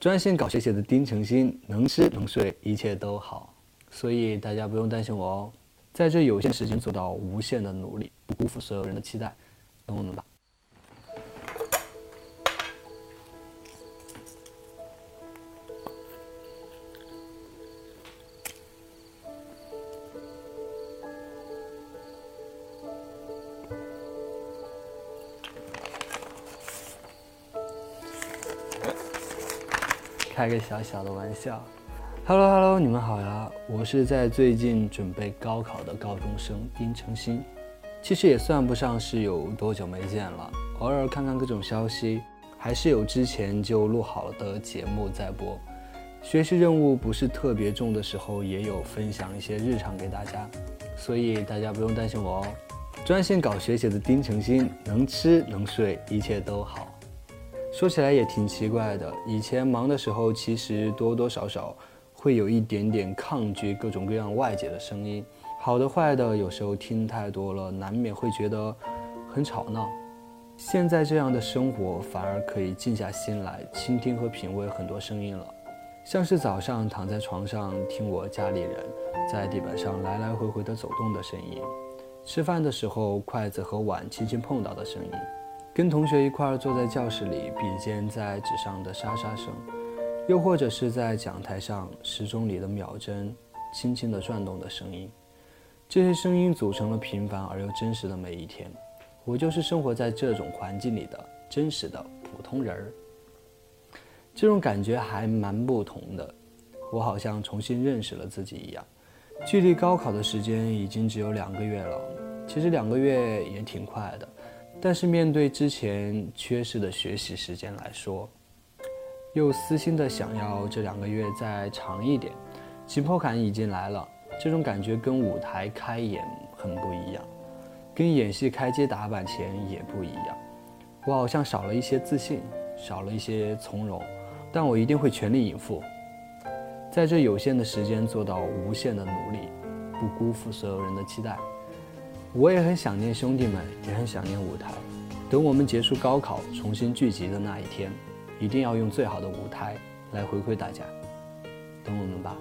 专心搞学习的丁程鑫，能吃能睡，一切都好，所以大家不用担心我哦。在这有限时间做到无限的努力，不辜负所有人的期待，等我们吧。开个小小的玩笑，Hello Hello，你们好呀，我是在最近准备高考的高中生丁程鑫，其实也算不上是有多久没见了，偶尔看看各种消息，还是有之前就录好了的节目在播，学习任务不是特别重的时候，也有分享一些日常给大家，所以大家不用担心我哦，专心搞学习的丁程鑫，能吃能睡，一切都好。说起来也挺奇怪的，以前忙的时候，其实多多少少会有一点点抗拒各种各样外界的声音，好的坏的，有时候听太多了，难免会觉得很吵闹。现在这样的生活，反而可以静下心来倾听和品味很多声音了，像是早上躺在床上听我家里人在地板上来来回回的走动的声音，吃饭的时候筷子和碗轻轻碰到的声音。跟同学一块儿坐在教室里，笔尖在纸上的沙沙声，又或者是在讲台上时钟里的秒针轻轻的转动的声音，这些声音组成了平凡而又真实的每一天。我就是生活在这种环境里的真实的普通人儿。这种感觉还蛮不同的，我好像重新认识了自己一样。距离高考的时间已经只有两个月了，其实两个月也挺快的。但是面对之前缺失的学习时间来说，又私心的想要这两个月再长一点，紧迫感已经来了。这种感觉跟舞台开演很不一样，跟演戏开机打板前也不一样。我好像少了一些自信，少了一些从容，但我一定会全力以赴，在这有限的时间做到无限的努力，不辜负所有人的期待。我也很想念兄弟们，也很想念舞台。等我们结束高考，重新聚集的那一天，一定要用最好的舞台来回馈大家。等我们吧。